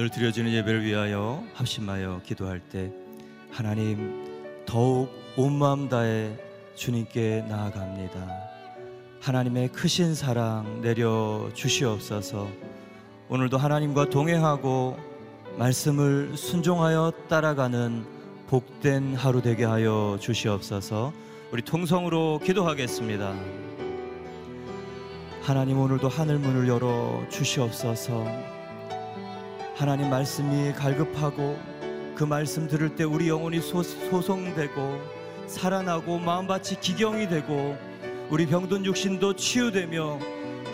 오늘 드려지는 예배를 위하여 합심하여 기도할 때 하나님 더욱 온 마음 다해 주님께 나아갑니다. 하나님의 크신 사랑 내려 주시옵소서. 오늘도 하나님과 동행하고 말씀을 순종하여 따라가는 복된 하루 되게 하여 주시옵소서. 우리 통성으로 기도하겠습니다. 하나님 오늘도 하늘 문을 열어 주시옵소서. 하나님 말씀이 갈급하고 그 말씀 들을 때 우리 영혼이 소, 소송되고 살아나고 마음밭이 기경이 되고 우리 병든 육신도 치유되며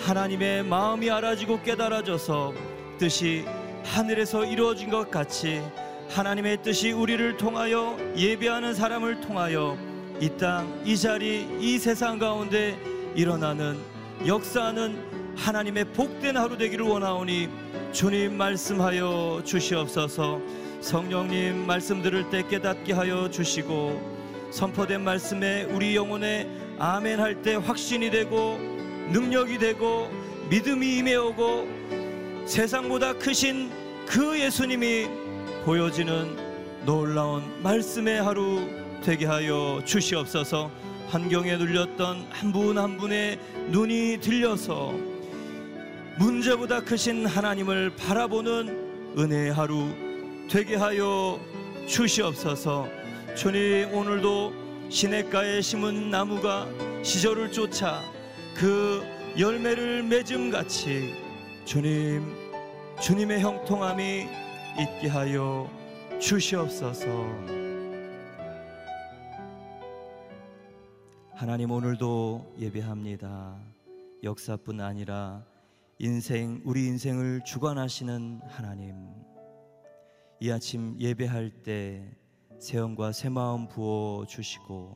하나님의 마음이 알아지고 깨달아져서 뜻이 하늘에서 이루어진 것 같이 하나님의 뜻이 우리를 통하여 예배하는 사람을 통하여 이 땅, 이 자리, 이 세상 가운데 일어나는 역사하는 하나님의 복된 하루 되기를 원하오니 주님 말씀하여 주시옵소서. 성령님 말씀 들을 때 깨닫게 하여 주시고 선포된 말씀에 우리 영혼에 아멘 할 때 확신이 되고 능력이 되고 믿음이 임해오고 세상보다 크신 그 예수님이 보여지는 놀라운 말씀의 하루 되게 하여 주시옵소서. 환경에 눌렸던 한 분한 분의 눈이 들려서 문제보다 크신 하나님을 바라보는 은혜의 하루 되게 하여 주시옵소서. 주님 오늘도 시냇가에 심은 나무가 시절을 쫓아 그 열매를 맺음 같이 주님 주님의 형통함이 있게 하여 주시옵소서. 하나님 오늘도 예배합니다. 역사뿐 아니라 인생 우리 인생을 주관하시는 하나님 이 아침 예배할 때 새영과 새 마음 부어 주시고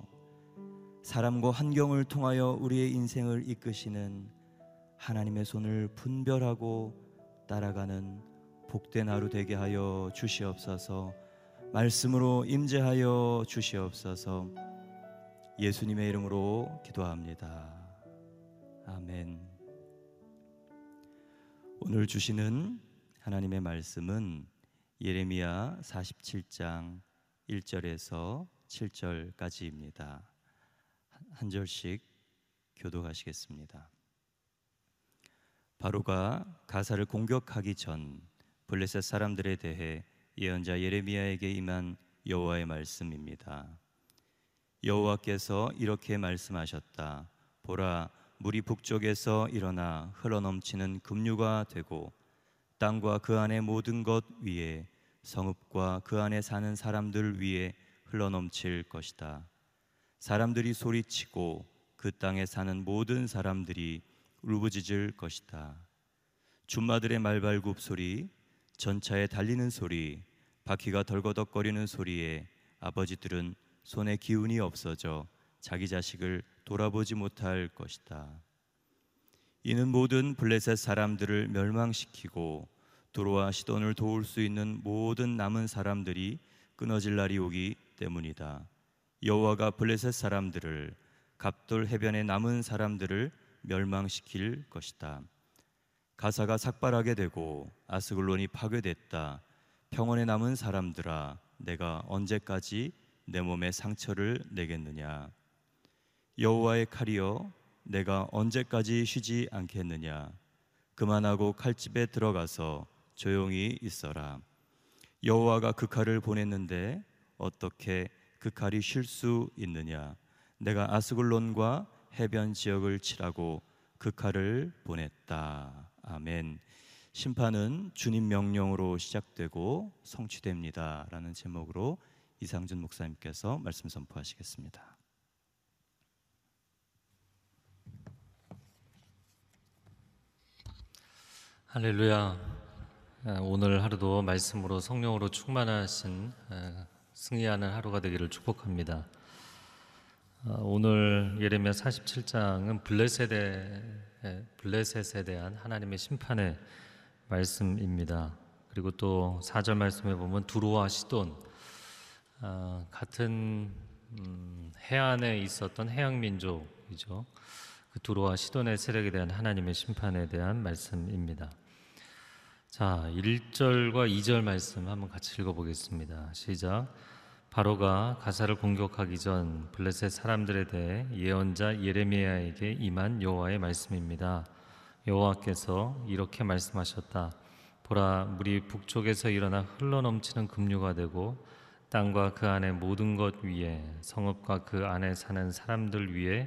사람과 환경을 통하여 우리의 인생을 이끄시는 하나님의 손을 분별하고 따라가는 복된 하루 되게 하여 주시옵소서 말씀으로 임재하여 주시옵소서 예수님의 이름으로 기도합니다. 아멘. 오늘 주시는 하나님의 말씀은 예레미야 47장 1절에서 7절까지입니다. 한 절씩 교도하시겠습니다. 바로가 가사를 공격하기 전 블레셋 사람들에 대해 예언자 예레미야에게 임한 여호와의 말씀입니다. 여호와께서 이렇게 말씀하셨다. 보라 물이 북쪽에서 일어나 흘러넘치는 급류가 되고 땅과 그 안의 모든 것 위에 성읍과 그 안에 사는 사람들 위에 흘러넘칠 것이다. 사람들이 소리치고 그 땅에 사는 모든 사람들이 울부짖을 것이다. 준마들의 말발굽 소리, 전차에 달리는 소리, 바퀴가 덜거덕거리는 소리에 아버지들은 손에 기운이 없어져 자기 자식을 돌아보지 못할 것이다. 이는 모든 블레셋 사람들을 멸망시키고 두로와 시돈을 도울 수 있는 모든 남은 사람들이 끊어질 날이 오기 때문이다. 여호와가 블레셋 사람들을 갑돌 해변에 남은 사람들을 멸망시킬 것이다. 가사가 삭발하게 되고 아스글론이 파괴됐다. 평원에 남은 사람들아, 내가 언제까지 내 몸에 상처를 내겠느냐? 여호와의 칼이여, 내가 언제까지 쉬지 않겠느냐? 그만하고 칼집에 들어가서 조용히 있어라. 여호와가 그 칼을 보냈는데 어떻게 그 칼이 쉴 수 있느냐? 내가 아스글론과 해변 지역을 치라고 그 칼을 보냈다. 아멘. 심판은 주님 명령으로 시작되고 성취됩니다라는 제목으로 이상준 목사님께서 말씀 선포하시겠습니다. 할렐루야. 아, 오늘 하루도 말씀으로 성령으로 충만하신 아, 승리하는 하루가 되기를 축복합니다. 아, 오늘 예레미야 47장은 블레셋에 블레셋에 대한 하나님의 심판의 말씀입니다. 그리고 또 4절 말씀에 보면 두로와 시돈 아, 같은 음, 해안에 있었던 해양 민족이죠. 그 두로와 시돈의 세력에 대한 하나님의 심판에 대한 말씀입니다. 자, 1절과 2절 말씀 한번 같이 읽어 보겠습니다. 시작. 바로가 가사를 공격하기 전 블레셋 사람들에 대해 예언자 예레미야에게 임한 여호와의 말씀입니다. 여호와께서 이렇게 말씀하셨다. 보라 물이 북쪽에서 일어나 흘러넘치는 급류가 되고 땅과 그 안에 모든 것 위에 성읍과 그 안에 사는 사람들 위에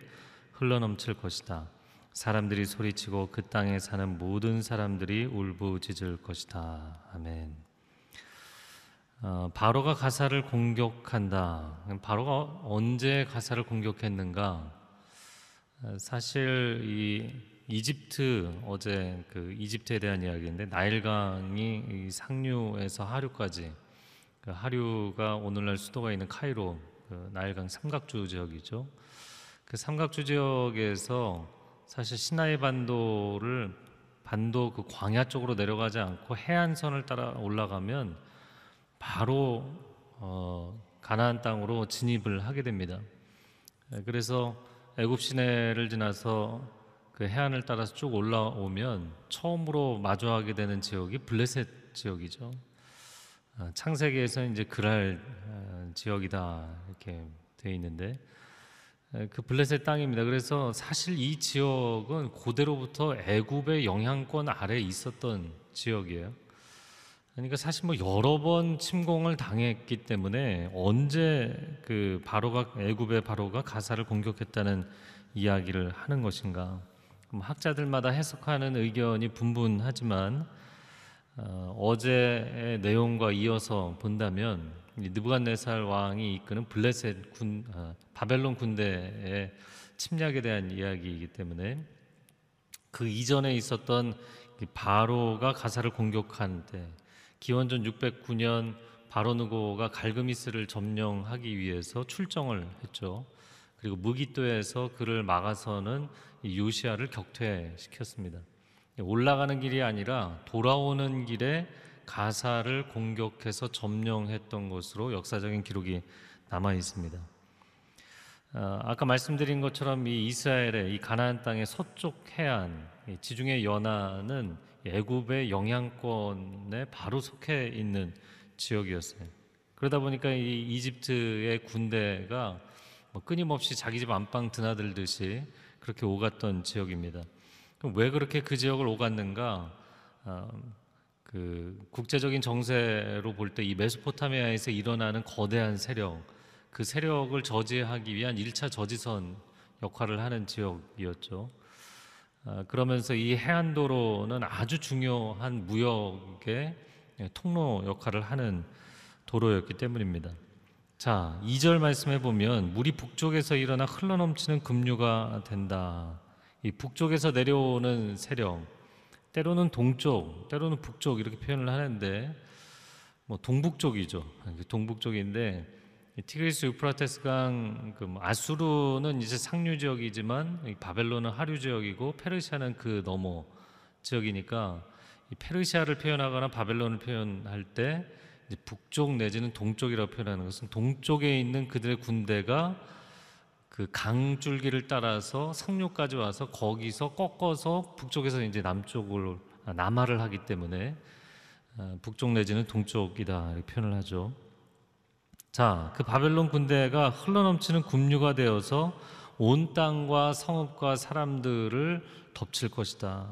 흘러넘칠 것이다. 사람들이 소리치고 그 땅에 사는 모든 사람들이 울부짖을 것이다. 아멘. 어, 바로가 가자를 공격한다. 바로가 언제 가자를 공격했는가? 어, 사실 이 이집트 어제 그 이집트에 대한 이야기인데 나일강이 이 상류에서 하류까지 그 하류가 오늘날 수도가 있는 카이로 그 나일강 삼각주 지역이죠. 그 삼각주 지역에서 사실 시나이 반도를 반도 그 광야 쪽으로 내려가지 않고 해안선을 따라 올라가면 바로 어, 가나안 땅으로 진입을 하게 됩니다. 예, 그래서 애굽 시내를 지나서 그 해안을 따라서 쭉 올라오면 처음으로 마주하게 되는 지역이 블레셋 지역이죠. 아, 창세기에서 이제 그랄 어, 지역이다 이렇게 되어 있는데 예, 그 블레셋 땅입니다. 그래서 사실 이 지역은 고대로부터 애굽의 영향권 아래 있었던 지역이에요. 그러니까 사실 뭐 여러 번 침공을 당했기 때문에 언제 그 바로가 애굽의 바로가 가사를 공격했다는 이야기를 하는 것인가? 학자들마다 해석하는 의견이 분분하지만 어, 제의 내용과 이어서 본다면 느부갓네살 왕이 이끄는 블레셋 군 어, 바벨론 군대의 침략에 대한 이야기이기 때문에 그 이전에 있었던 바로가 가사를 공격한 때 기원전 609년 바로누고가 갈그미스를 점령하기 위해서 출정을 했죠. 그리고 무기또에서 그를 막아서는 요시아를 격퇴시켰습니다. 올라가는 길이 아니라 돌아오는 길에 가사를 공격해서 점령했던 것으로 역사적인 기록이 남아 있습니다. 어, 아까 말씀드린 것처럼 이 이스라엘의 이 가나안 땅의 서쪽 해안 지중해 연안은 애굽의 영향권에 바로 속해 있는 지역이었어요. 그러다 보니까 이 이집트의 군대가 뭐 끊임없이 자기 집 안방 드나들듯이 그렇게 오갔던 지역입니다. 왜 그렇게 그 지역을 오갔는가? 어, 그 국제적인 정세로 볼 때 이 메소포타미아에서 일어나는 거대한 세력, 그 세력을 저지하기 위한 1차 저지선 역할을 하는 지역이었죠. 아, 그러면서 이 해안도로는 아주 중요한 무역의 통로 역할을 하는 도로였기 때문입니다. 자, 2절 말씀해 보면 물이 북쪽에서 일어나 흘러넘치는 급류가 된다. 이 북쪽에서 내려오는 세력, 때로는 동쪽, 때로는 북쪽 이렇게 표현을 하는데 뭐 동북쪽이죠. 동북쪽인데 티그리스 유프라테스강 그뭐 아수르는 이제 상류 지역이지만 바벨론은 하류 지역이고 페르시아는 그 너머 지역이니까 이 페르시아를 표현하거나 바벨론을 표현할 때 북쪽 내지는 동쪽이라고 표현하는 것은 동쪽에 있는 그들의 군대가 그 강줄기를 따라서 상류까지 와서 거기서 꺾어서 북쪽에서 이제 남쪽으로 아, 남하를 하기 때문에 아, 북쪽 내지는 동쪽이다 이렇게 표현을 하죠. 자, 그 바벨론 군대가 흘러넘치는 군류가 되어서 온 땅과 성읍과 사람들을 덮칠 것이다.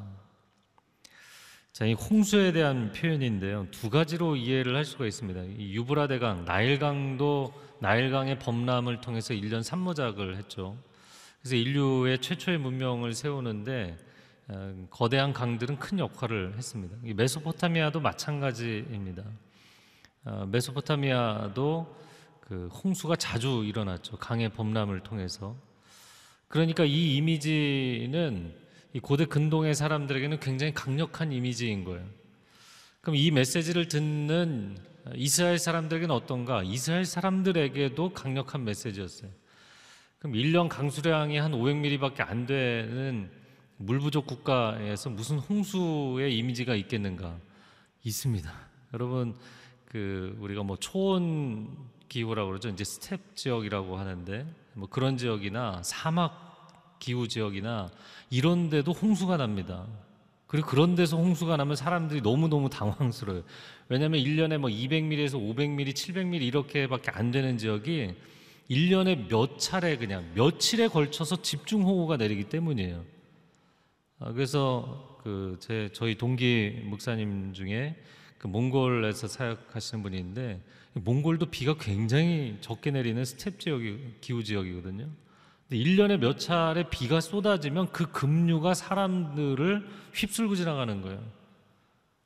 자, 이 홍수에 대한 표현인데요. 두 가지로 이해를 할 수가 있습니다. 이 유브라데강, 나일강도 나일강의 범람을 통해서 일년 산모작을 했죠. 그래서 인류의 최초의 문명을 세우는데 어, 거대한 강들은 큰 역할을 했습니다. 이 메소포타미아도 마찬가지입니다. 어, 메소포타미아도 그 홍수가 자주 일어났죠. 강의 범람을 통해서. 그러니까 이 이미지는 이 고대 근동의 사람들에게는 굉장히 강력한 이미지인 거예요. 그럼 이 메시지를 듣는 이스라엘 사람들에게는 어떤가? 이스라엘 사람들에게도 강력한 메시지였어요. 그럼 1년 강수량이 한 500mm밖에 안 되는 물 부족 국가에서 무슨 홍수의 이미지가 있겠는가? 있습니다. 여러분 그 우리가 뭐 초원 기후라고 그러죠. 이제 스텝 지역이라고 하는데 뭐 그런 지역이나 사막 기후 지역이나 이런 데도 홍수가 납니다. 그리고 그런 데서 홍수가 나면 사람들이 너무너무 당황스러워요. 왜냐하면 1년에 뭐 200mm에서 500mm, 700mm 이렇게밖에 안 되는 지역이 1년에 몇 차례 그냥 며칠에 걸쳐서 집중호우가 내리기 때문이에요. 아, 그래서 그 제 저희 동기 목사님 중에 그 몽골에서 사역하시는 분이 있는데 몽골도 비가 굉장히 적게 내리는 스텝 지역이 기후 지역이거든요. 근데 1년에 몇 차례 비가 쏟아지면 그 급류가 사람들을 휩쓸고 지나가는 거예요.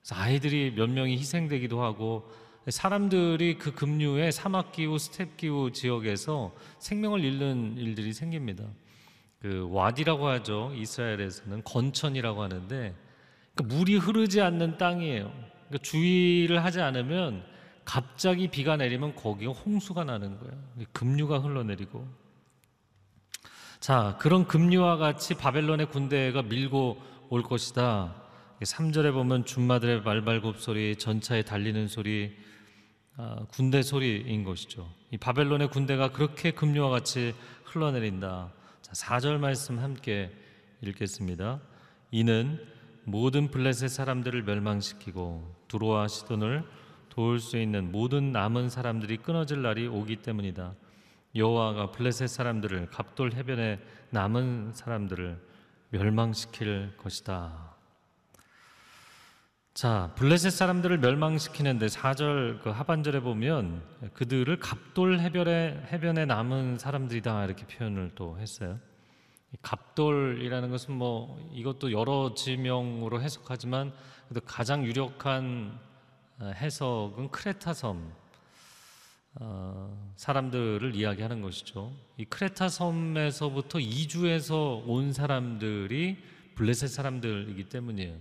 그래서 아이들이 몇 명이 희생되기도 하고 사람들이 그 급류의 사막 기후, 스텝 기후 지역에서 생명을 잃는 일들이 생깁니다. 그 와디라고 하죠. 이스라엘에서는 건천이라고 하는데 그 물이 흐르지 않는 땅이에요. 그러니까 주의를 하지 않으면 갑자기 비가 내리면 거기가 홍수가 나는 거예요. 급류가 흘러내리고. 자, 그런 급류와 같이 바벨론의 군대가 밀고 올 것이다. 3절에 보면 준마들의 말발굽 소리, 전차에 달리는 소리, 아, 군대 소리인 것이죠. 이 바벨론의 군대가 그렇게 급류와 같이 흘러내린다. 자, 4절 말씀 함께 읽겠습니다. 이는 모든 블레셋 사람들을 멸망시키고 두로와 시돈을 도울 수 있는 모든 남은 사람들이 끊어질 날이 오기 때문이다. 여호와가 블레셋 사람들을 갑돌 해변에 남은 사람들을 멸망시킬 것이다. 자, 블레셋 사람들을 멸망시키는데 4절 그 하반절에 보면 그들을 갑돌 해변에 해변에 남은 사람들이다 이렇게 표현을 또 했어요. 이 갑돌이라는 것은 뭐 이것도 여러 지명으로 해석하지만 가장 유력한 어, 해석은 크레타 섬 어, 사람들을 이야기하는 것이죠. 이 크레타 섬에서부터 이주해서 온 사람들이 블레셋 사람들이기 때문이에요.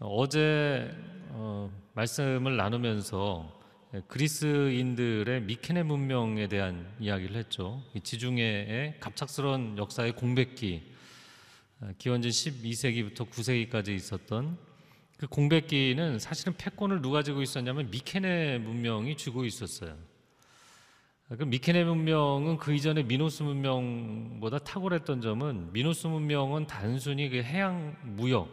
어제 어, 말씀을 나누면서 그리스인들의 미케네 문명에 대한 이야기를 했죠. 이 지중해의 갑작스러운 역사의 공백기, 어, 기원전 12세기부터 9세기까지 있었던 그 공백기는 사실은 패권을 누가 쥐고 있었냐면 미케네 문명이 쥐고 있었어요. 그 미케네 문명은 그 이전에 미노스 문명보다 탁월했던 점은 미노스 문명은 단순히 그 해양 무역,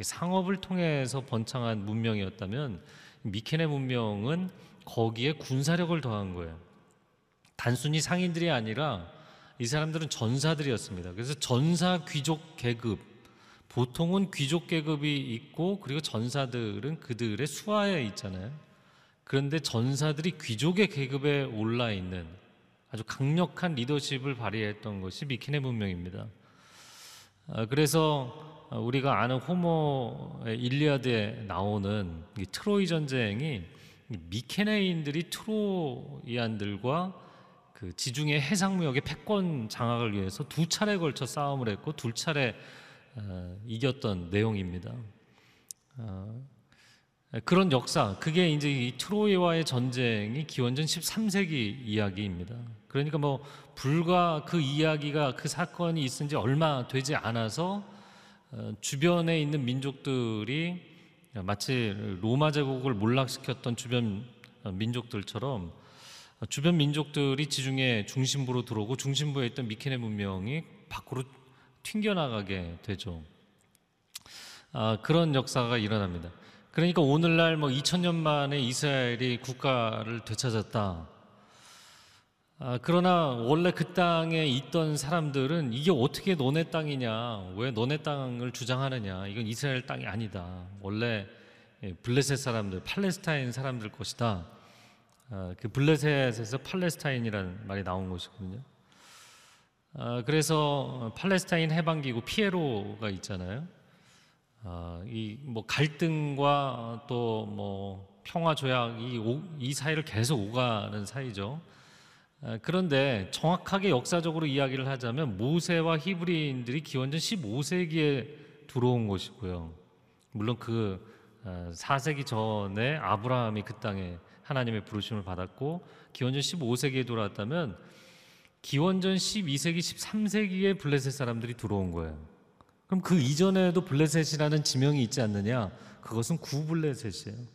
상업을 통해서 번창한 문명이었다면 미케네 문명은 거기에 군사력을 더한 거예요. 단순히 상인들이 아니라 이 사람들은 전사들이었습니다. 그래서 전사 귀족 계급, 보통은 귀족 계급이 있고 그리고 전사들은 그들의 수하에 있잖아요. 그런데 전사들이 귀족의 계급에 올라 있는 아주 강력한 리더십을 발휘했던 것이 미케네 문명입니다. 아, 그래서 우리가 아는 호모의 일리아드에 나오는 이 트로이 전쟁이 미케네인들이 트로이안들과 그 지중해 해상 무역의 패권 장악을 위해서 두 차례 걸쳐 싸움을 했고 둘 차례 어, 이겼던 내용입니다. 어, 그런 역사, 그게 이제 이 트로이와의 전쟁이 기원전 13세기 이야기입니다. 그러니까 뭐 불과 그 이야기가 그 사건이 있은 지 얼마 되지 않아서 어, 주변에 있는 민족들이 마치 로마 제국을 몰락시켰던 주변 어, 민족들처럼 주변 민족들이 지중해 중심부로 들어오고 중심부에 있던 미케네 문명이 밖으로 튕겨나가게 되죠. 아, 그런 역사가 일어납니다. 그러니까 오늘날 뭐 2000년 만에 이스라엘이 국가를 되찾았다. 아, 그러나 원래 그 땅에 있던 사람들은 이게 어떻게 너네 땅이냐, 왜 너네 땅을 주장하느냐, 이건 이스라엘 땅이 아니다. 원래 예, 블레셋 사람들, 팔레스타인 사람들 것이다. 아, 그 블레셋에서 팔레스타인이라는 말이 나온 것이거든요. 아, 그래서 팔레스타인 해방기구 피에로가 있잖아요. 아, 이뭐 갈등과 또 뭐 평화 조약 이, 오- 이 사이를 계속 오가는 사이죠. 아, 그런데 정확하게 역사적으로 이야기를 하자면 모세와 히브리인들이 기원전 15세기에 들어온 것이고요. 물론 그 4세기 전에 아브라함이 그 땅에 하나님의 부르심을 받았고 기원전 15세기에 돌아왔다면 기원전 12세기, 13세기에 블레셋 사람들이 들어온 거예요. 그럼 그 이전에도 블레셋이라는 지명이 있지 않느냐? 그것은 구블레셋이에요.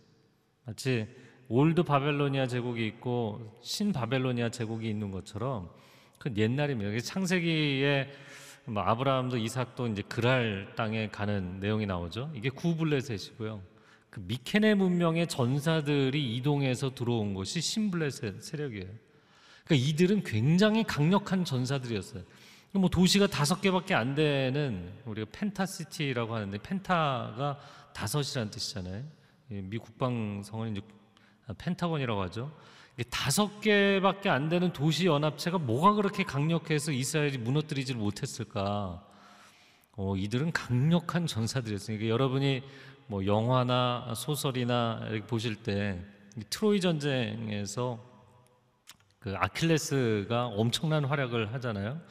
마치 old 바빌로니아 제국이 있고 신 바빌로니아 제국이 있는 것처럼 그 옛날입니다. 그게 창세기에 뭐 아브라함도 이삭도 이제 그랄 땅에 가는 내용이 나오죠. 이게 구블레셋이고요. 그 미케네 문명의 전사들이 이동해서 들어온 것이 신블레셋 세력이에요. 그러니까 이들은 굉장히 강력한 전사들이었어요. 뭐 도시가 다섯 개밖에 안 되는 우리가 pentacity라고 하는데 penta가 다섯이라는 뜻이잖아요. 이미 국방성은 이제 펜타곤이라고 하죠. 다섯 개밖에 안 되는 도시 연합체가 뭐가 그렇게 강력해서 이스라엘이 무너뜨리지를 못했을까? 어, 이들은 강력한 전사들이었어요. 그러니까 여러분이 뭐 영화나 소설이나 보실 때이 트로이 전쟁에서 그 아킬레스가 엄청난 활약을 하잖아요.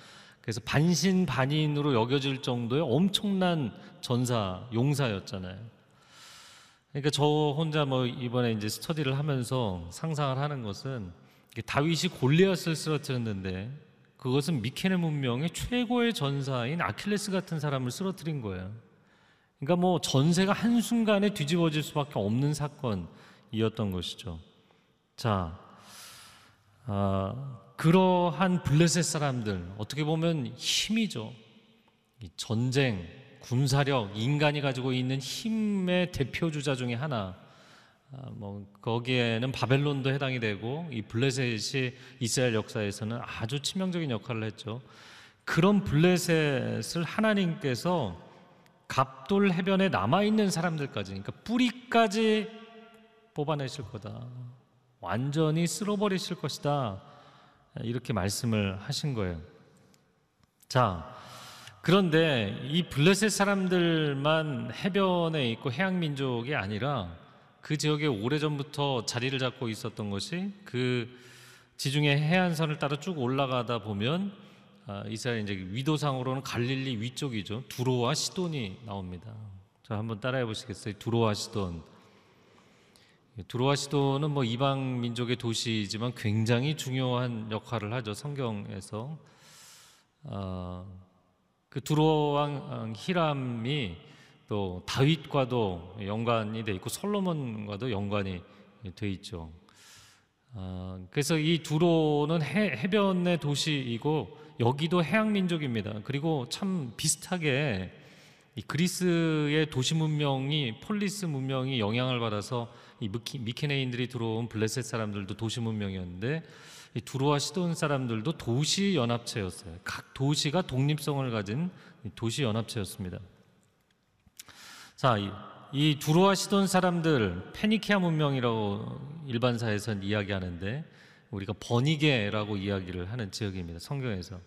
그래서 반신반인으로 여겨질 정도의 엄청난 전사 용사였잖아요. 그러니까 저 혼자 뭐 이번에 이제 스터디를 하면서 상상을 하는 것은 다윗이 골리앗을 쓰러뜨렸는데 그것은 미케네 문명의 최고의 전사인 아킬레스 같은 사람을 쓰러뜨린 거예요. 그러니까 뭐 전세가 한순간에 뒤집어질 수밖에 없는 사건이었던 것이죠. 자, 아, 그러한 블레셋 사람들 어떻게 보면 힘이죠. 이 전쟁, 군사력, 인간이 가지고 있는 힘의 대표 주자 중에 하나. 아, 뭐 거기에는 바벨론도 해당이 되고 이 블레셋이 이스라엘 역사에서는 아주 치명적인 역할을 했죠. 그런 블레셋을 하나님께서 갑돌 해변에 남아 있는 사람들까지, 그러니까 뿌리까지 뽑아내실 거다. 완전히 쓸어버리실 것이다. 이렇게 말씀을 하신 거예요. 자, 그런데 이 블레셋 사람들만 해변에 있고 해양 민족이 아니라 그 지역에 오래전부터 자리를 잡고 있었던 것이 그 지중해 해안선을 따라 쭉 올라가다 보면 아, 이스라엘 이제 위도상으로는 갈릴리 위쪽이죠. 두로와 시돈이 나옵니다. 자, 한번 따라해 보시겠어요? 두로와 시돈. 두로와 시돈은 뭐 이방 민족의 도시이지만 굉장히 중요한 역할을 하죠. 성경에서. 아, 그 두로 왕 히람이 또 다윗과도 연관이 돼 있고 솔로몬과도 연관이 돼 있죠. 아, 그래서 이 두로는 해, 해변의 도시이고 여기도 해양 민족입니다. 그리고 참 비슷하게 이 그리스의 도시 문명이 폴리스 문명이 영향을 받아서 이 미키, 미케네인들이 들어온 블레셋 사람들도 도시 문명이었는데 이 두로와 시돈 사람들도 도시 연합체였어요. 각 도시가 독립성을 가진 도시 연합체였습니다. 자, 이, 이 두로와 시돈 사람들 페니키아 문명이라고 일반사에서는 이야기하는데 우리가 베니게라고 이야기를 하는 지역입니다. 성경에서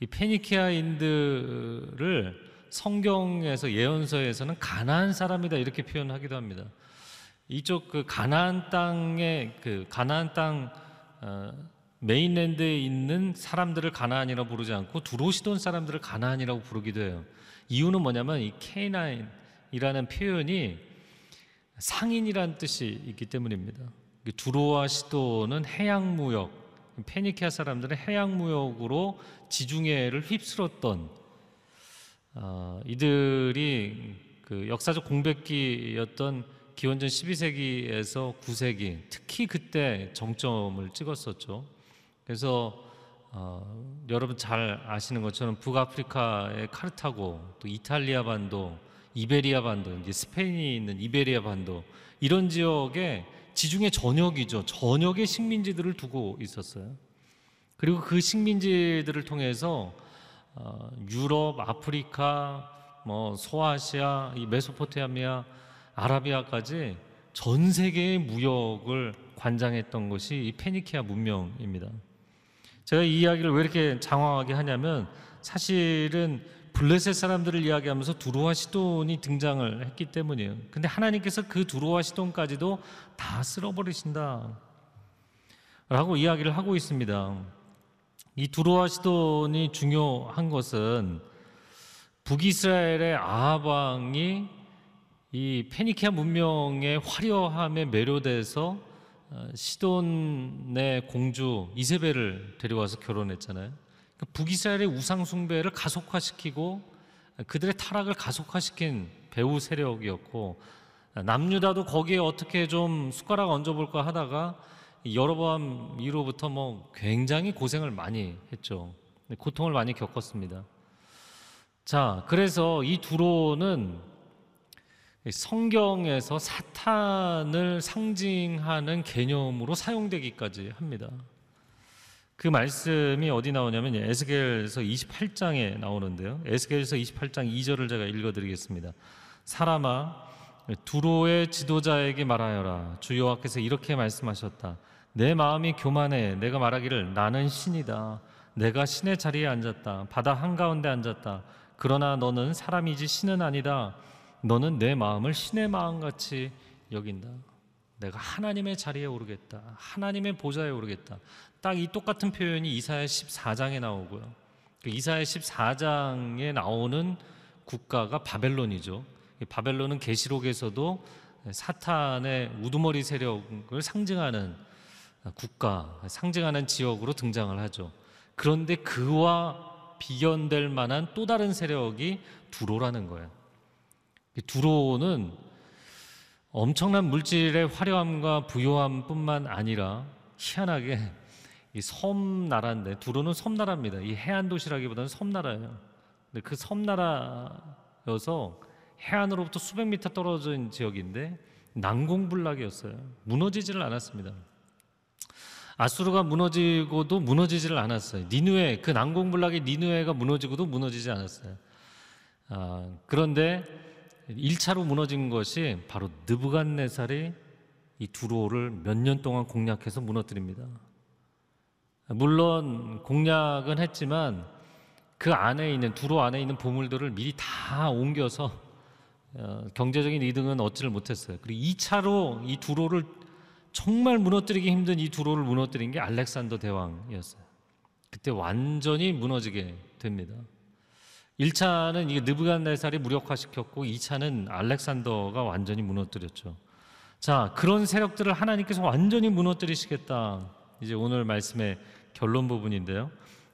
이 페니키아인들을 성경에서 예언서에서는 가나안 사람이다 이렇게 표현하기도 합니다. 이쪽 그 가나안 땅에 그 가나안 땅 어, 메인랜드에 있는 사람들을 가나안이라고 부르지 않고 두로시돈 사람들을 가나안이라고 부르기도 해요. 이유는 뭐냐면 이 케이나인이라는 표현이 상인이라는 뜻이 있기 때문입니다. 두로와 시도는 해양 무역, 페니키아 사람들은 해양 무역으로 지중해를 휩쓸었던 어, 이들이 그 역사적 공백기였던 기원전 12세기에서 9세기 특히 그때 정점을 찍었었죠. 그래서 어, 여러분 잘 아시는 것처럼 북아프리카의 카르타고 또 이탈리아 반도 이베리아 반도 이제 스페인이 있는 이베리아 반도 이런 지역에 지중해 전역이죠. 전역의 식민지들을 두고 있었어요. 그리고 그 식민지들을 통해서 어, 유럽, 아프리카, 뭐 소아시아, 이 메소포타미아, 아라비아까지 전 세계의 무역을 관장했던 것이 이 페니키아 문명입니다. 제가 이 이야기를 왜 이렇게 장황하게 하냐면 사실은 블레셋 사람들을 이야기하면서 두로와 시돈이 등장을 했기 때문이에요. 근데 하나님께서 그 두로와 시돈까지도 다 쓸어버리신다. 라고 이야기를 하고 있습니다. 이 두로와 시돈이 중요한 것은 북이스라엘의 아합 왕이 이 페니키아 문명의 화려함에 매료돼서 어, 시돈의 공주 이세벨을 데려와서 결혼했잖아요. 그러니까 북이스라엘의 우상 숭배를 가속화시키고 그들의 타락을 가속화시킨 배후 세력이었고 남유다도 거기에 어떻게 좀 숟가락 얹어볼까 하다가 여로보암 이후로부터 뭐 굉장히 고생을 많이 했죠. 고통을 많이 겪었습니다. 자, 그래서 이 두로는 성경에서 사탄을 상징하는 개념으로 사용되기까지 합니다. 그 말씀이 어디 나오냐면 에스겔서 28장에 나오는데요. 에스겔서 28장 2절을 제가 읽어 드리겠습니다. 사람아 두로의 지도자에게 말하여라. 주 여호와께서 이렇게 말씀하셨다. 내 마음이 교만해. 내가 말하기를 나는 신이다. 내가 신의 자리에 앉았다. 바다 한가운데 앉았다. 그러나 너는 사람이지 신은 아니다. 너는 내 마음을 신의 마음같이 여긴다. 내가 하나님의 자리에 오르겠다. 하나님의 보좌에 오르겠다. 딱 이 똑같은 표현이 이사야 14장에 나오고요. 그 이사야 14장에 나오는 국가가 바벨론이죠. 이 바벨론은 계시록에서도 사탄의 우두머리 세력을 상징하는 국가, 상징하는 지역으로 등장을 하죠. 그런데 그와 비견될 만한 또 다른 세력이 두로라는 거예요. 이 두로는 엄청난 물질의 화려함과 부요함뿐만 아니라 희한하게 이 섬나라인데 두로는 섬나라입니다. 이 해안 도시라기보다는 섬나라예요. 근데 그 섬나라여서 해안으로부터 수백 미터 떨어진 지역인데 난공불락이었어요. 무너지지를 않았습니다. 아수르가 무너지고도 무너지지를 않았어요. 니누에 그 난공불락의 니누에가 무너지고도 무너지지 않았어요. 아, 그런데 1차로 무너진 것이 바로 느부갓네살이 이 두로를 몇 년 동안 공략해서 무너뜨립니다. 물론 공략은 했지만 그 안에 있는 두로 안에 있는 보물들을 미리 다 옮겨서 어, 경제적인 이득은 얻지를 못했어요. 그리고 2차로 이 두로를 정말 무너뜨리기 힘든 이 두로를 무너뜨린 게 알렉산더 대왕이었어요. 그때 완전히 무너지게 됩니다. 1차는 이 느부갓네살이 무력화시켰고 2차는 알렉산더가 완전히 무너뜨렸죠. 자, 그런 세력들을 하나님께서 완전히 무너뜨리시겠다. 이제 오늘 말씀의 결론 부분인데요.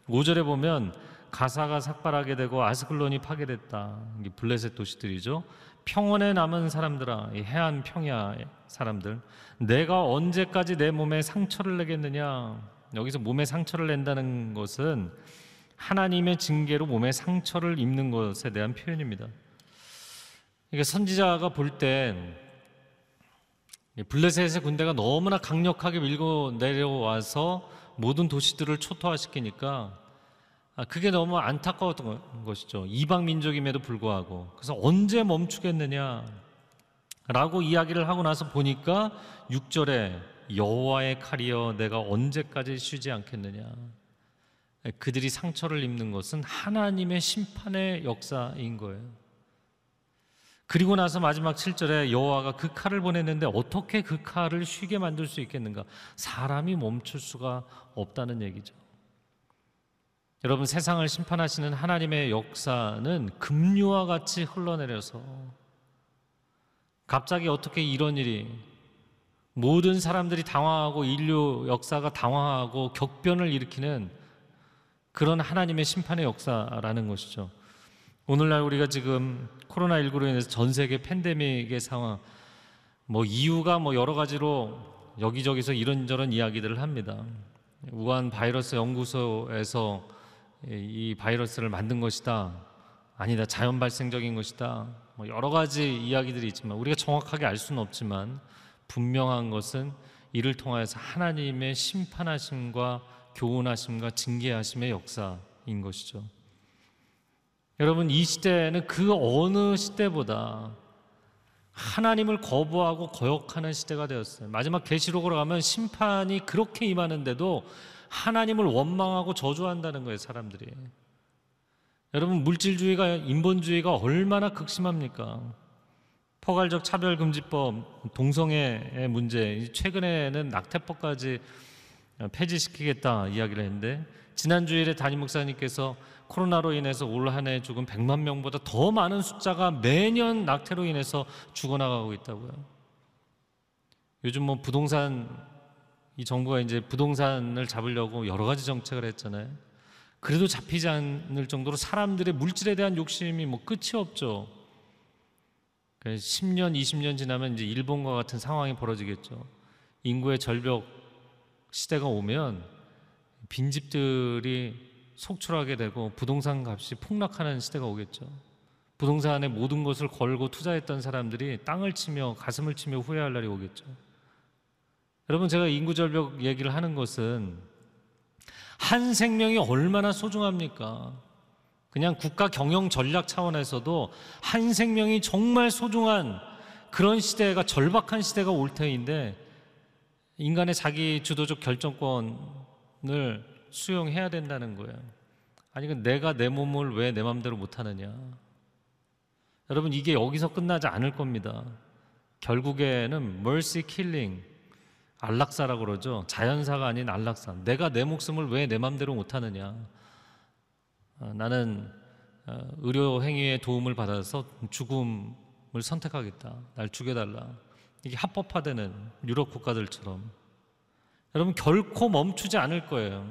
5절에 보면 가사가 삭발하게 되고 아스클론이 파괴됐다. 이게 블레셋 도시들이죠. 평원에 남은 사람들아, 이 해안 평야의 사람들, 내가 언제까지 내 몸에 상처를 내겠느냐? 여기서 몸에 상처를 낸다는 것은 하나님의 징계로 몸에 상처를 입는 것에 대한 표현입니다. 그러니까 선지자가 볼 땐 블레셋의 군대가 너무나 강력하게 밀고 내려와서 모든 도시들을 초토화시키니까 아, 그게 너무 안타까웠던 것이죠. 이방 민족임에도 불구하고. 그래서 언제 멈추겠느냐? 라고 이야기를 하고 나서 보니까 6절에 여호와의 칼이여 내가 언제까지 쉬지 않겠느냐? 그들이 상처를 입는 것은 하나님의 심판의 역사인 거예요. 그리고 나서 마지막 7절에 여호와가 그 칼을 보냈는데 어떻게 그 칼을 쉬게 만들 수 있겠는가? 사람이 멈출 수가 없다는 얘기죠. 여러분 세상을 심판하시는 하나님의 역사는 급류와 같이 흘러내려서 갑자기 어떻게 이런 일이 모든 사람들이 당황하고 인류 역사가 당황하고 격변을 일으키는 그런 하나님의 심판의 역사라는 것이죠. 오늘날 우리가 지금 코로나19로 인해서 전 세계 팬데믹의 상황 뭐 이유가 뭐 여러 가지로 여기저기서 이런저런 이야기들을 합니다. 우한 바이러스 연구소에서 이 바이러스를 만든 것이다. 아니다. 자연 발생적인 것이다. 뭐 여러 가지 이야기들이 있지만 우리가 정확하게 알 수는 없지만 분명한 것은 이를 통하여서 하나님의 심판하심과 교훈하심과 징계하심의 역사인 것이죠. 여러분 이 시대는 그 어느 시대보다 하나님을 거부하고 거역하는 시대가 되었어요. 마지막 계시록으로 가면 심판이 그렇게 임하는데도 하나님을 원망하고 저주한다는 거예요, 사람들이. 여러분 물질주의가 인본주의가 얼마나 극심합니까? 포괄적 차별금지법, 동성애의 문제, 최근에는 낙태법까지 폐지시키겠다 이야기를 했는데 지난 주일에 담임 목사님께서 코로나로 인해서 올 한 해 죽은 100만 명보다 더 많은 숫자가 매년 낙태로 인해서 죽어나가고 있다고요. 요즘 뭐 부동산 이 정부가 이제 부동산을 잡으려고 여러 가지 정책을 했잖아요. 그래도 잡히지 않을 정도로 사람들의 물질에 대한 욕심이 뭐 끝이 없죠. 10년, 20년 지나면 이제 일본과 같은 상황이 벌어지겠죠. 인구의 절벽 시대가 오면 빈집들이 속출하게 되고 부동산 값이 폭락하는 시대가 오겠죠. 부동산에 모든 것을 걸고 투자했던 사람들이 땅을 치며 가슴을 치며 후회할 날이 오겠죠. 여러분 제가 인구 절벽 얘기를 하는 것은 한 생명이 얼마나 소중합니까? 그냥 국가 경영 전략 차원에서도 한 생명이 정말 소중한 그런 시대가 절박한 시대가 올 터인데 인간의 자기 주도적 결정권을 수용해야 된다는 거예요. 아니 그 내가 내 몸을 왜 내 마음대로 못 하느냐? 여러분 이게 여기서 끝나지 않을 겁니다. 결국에는 mercy killing 안락사라고 그러죠. 자연사가 아닌 안락사. 내가 내 목숨을 왜내 마음대로 못 하느냐? 어, 나는 어, 의료 행위의 도움을 받아서 죽음을 선택하겠다. 날 죽여달라. 이게 합법화되는 유럽 국가들처럼 여러분 결코 멈추지 않을 거예요.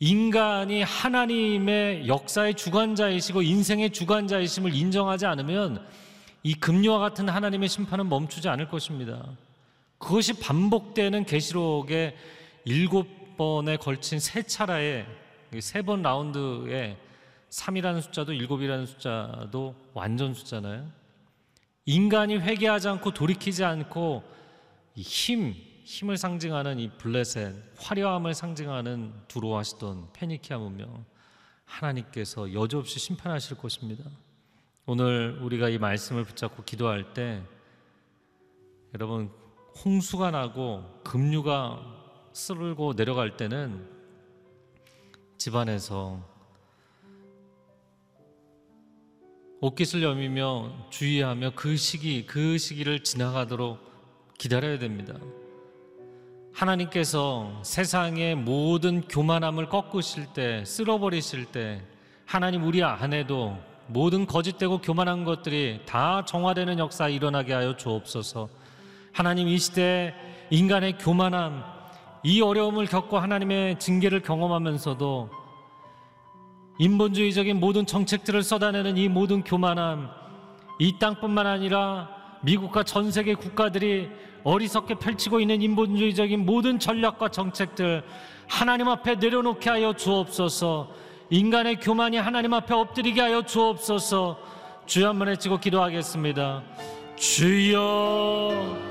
인간이 하나님의 역사의 주관자이시고 인생의 주관자이심을 인정하지 않으면 이 금요와 같은 하나님의 심판은 멈추지 않을 것입니다. 그것이 반복되는 계시록의 일곱 번에 걸친 세 차례의 세번 라운드에 3이라는 숫자도 7이라는 숫자도 완전 숫자나요? 인간이 회개하지 않고 돌이키지 않고 이 힘, 힘을 상징하는 이 블레셋, 화려함을 상징하는 두로하시던 페니키아 문명 하나님께서 여지없이 심판하실 것입니다. 오늘 우리가 이 말씀을 붙잡고 기도할 때 여러분 홍수가 나고 급류가 쓸고 내려갈 때는 집안에서 옷깃을 여미며 주의하며 그 시기 그 시기를 지나가도록 기다려야 됩니다. 하나님께서 세상의 모든 교만함을 꺾으실 때 쓸어버리실 때 하나님 우리 안에도 모든 거짓되고 교만한 것들이 다 정화되는 역사 일어나게 하여 주옵소서. 하나님 이 시대 인간의 교만함 이 어려움을 겪고 하나님의 징계를 경험하면서도 인본주의적인 모든 정책들을 쏟아내는 이 모든 교만함 이 땅뿐만 아니라 미국과 전 세계 국가들이 어리석게 펼치고 있는 인본주의적인 모든 전략과 정책들 하나님 앞에 내려놓게 하여 주옵소서. 인간의 교만이 하나님 앞에 엎드리게 하여 주옵소서. 주여 한번 외치고 기도하겠습니다. 주여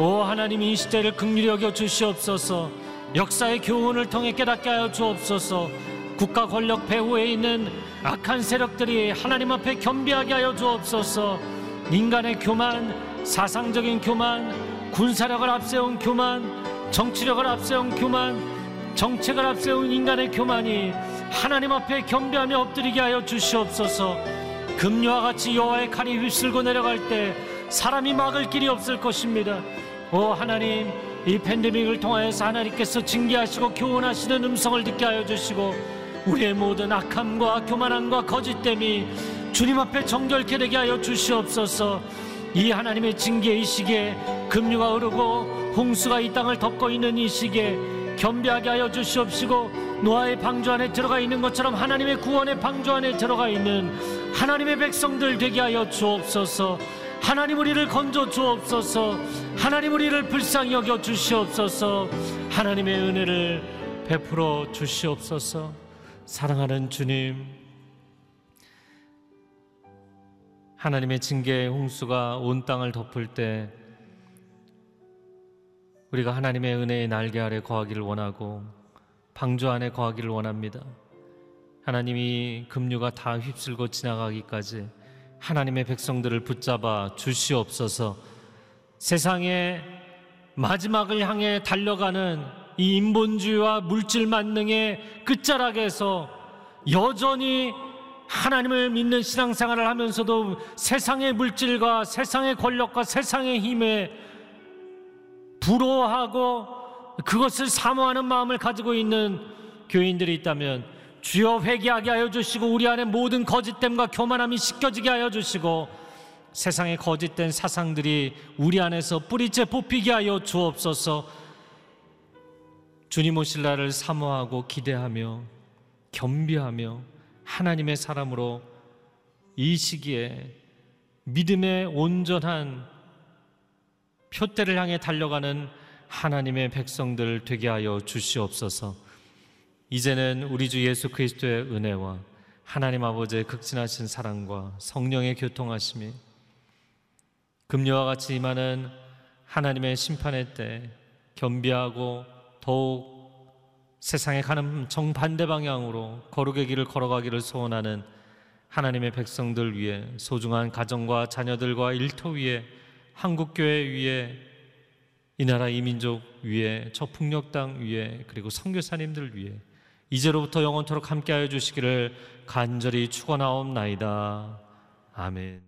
오 하나님 이 시대를 극률히 여겨 주시옵소서. 역사의 교훈을 통해 깨닫게 하여 주옵소서. 국가 권력 배후에 있는 악한 세력들이 하나님 앞에 겸비하게 하여 주옵소서. 인간의 교만 사상적인 교만 군사력을 앞세운 교만 정치력을 앞세운 교만 정책을 앞세운 인간의 교만이 하나님 앞에 겸비하며 엎드리게 하여 주시옵소서. 금요와 같이 여호와의 칼이 휩쓸고 내려갈 때 사람이 막을 길이 없을 것입니다 오 하나님 이 팬데믹을 통하여서 하나님께서 징계하시고 교훈하시는 음성을 듣게 하여 주시고 우리의 모든 악함과 교만함과 거짓됨이 주님 앞에 정결케 되게 하여 주시옵소서 이 하나님의 징계의 시기에 급류가 흐르고 홍수가 이 땅을 덮고 있는 이 시기에 겸비하게 하여 주시옵시고 노아의 방주 안에 들어가 있는 것처럼 하나님의 구원의 방주 안에 들어가 있는 하나님의 백성들 되게 하여 주옵소서 하나님 우리를 건져 주옵소서. 하나님 우리를 불쌍히 여겨 주시옵소서. 하나님의 은혜를 베풀어 주시옵소서. 사랑하는 주님, 하나님의 징계의 홍수가 온 땅을 덮을 때 우리가 하나님의 은혜의 날개 아래 거하기를 원하고 방주 안에 거하기를 원합니다. 하나님이 급류가 다 휩쓸고 지나가기까지 하나님의 백성들을 붙잡아 주시옵소서. 세상의 마지막을 향해 달려가는 이 인본주의와 물질 만능의 끝자락에서 여전히 하나님을 믿는 신앙생활을 하면서도 세상의 물질과 세상의 권력과 세상의 힘에 부러워하고 그것을 사모하는 마음을 가지고 있는 교인들이 있다면 주여 회개하게 하여 주시고 우리 안에 모든 거짓됨과 교만함이 씻겨지게 하여 주시고 세상의 거짓된 사상들이 우리 안에서 뿌리째 뽑히게 하여 주옵소서 주님 오실 날을 사모하고 기대하며 겸비하며 하나님의 사람으로 이 시기에 믿음의 온전한 표대를 향해 달려가는 하나님의 백성들 되게 하여 주시옵소서. 이제는 우리 주 예수 그리스도의 은혜와 하나님 아버지의 극진하신 사랑과 성령의 교통하심이 금요와 같이 임하는 하나님의 심판의 때 겸비하고 더욱 세상에 가는 정반대 방향으로 거룩의 길을 걸어가기를 소원하는 하나님의 백성들 위해 소중한 가정과 자녀들과 일터 위에 한국교회 위에 이 나라 이민족 위에 저땅 위에 그리고 선교사님들 위해 이제로부터 영원토록 함께하여 주시기를 간절히 축원하옵나이다. 아멘.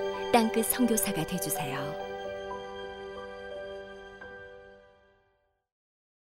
땅끝 선교사가 되주세요.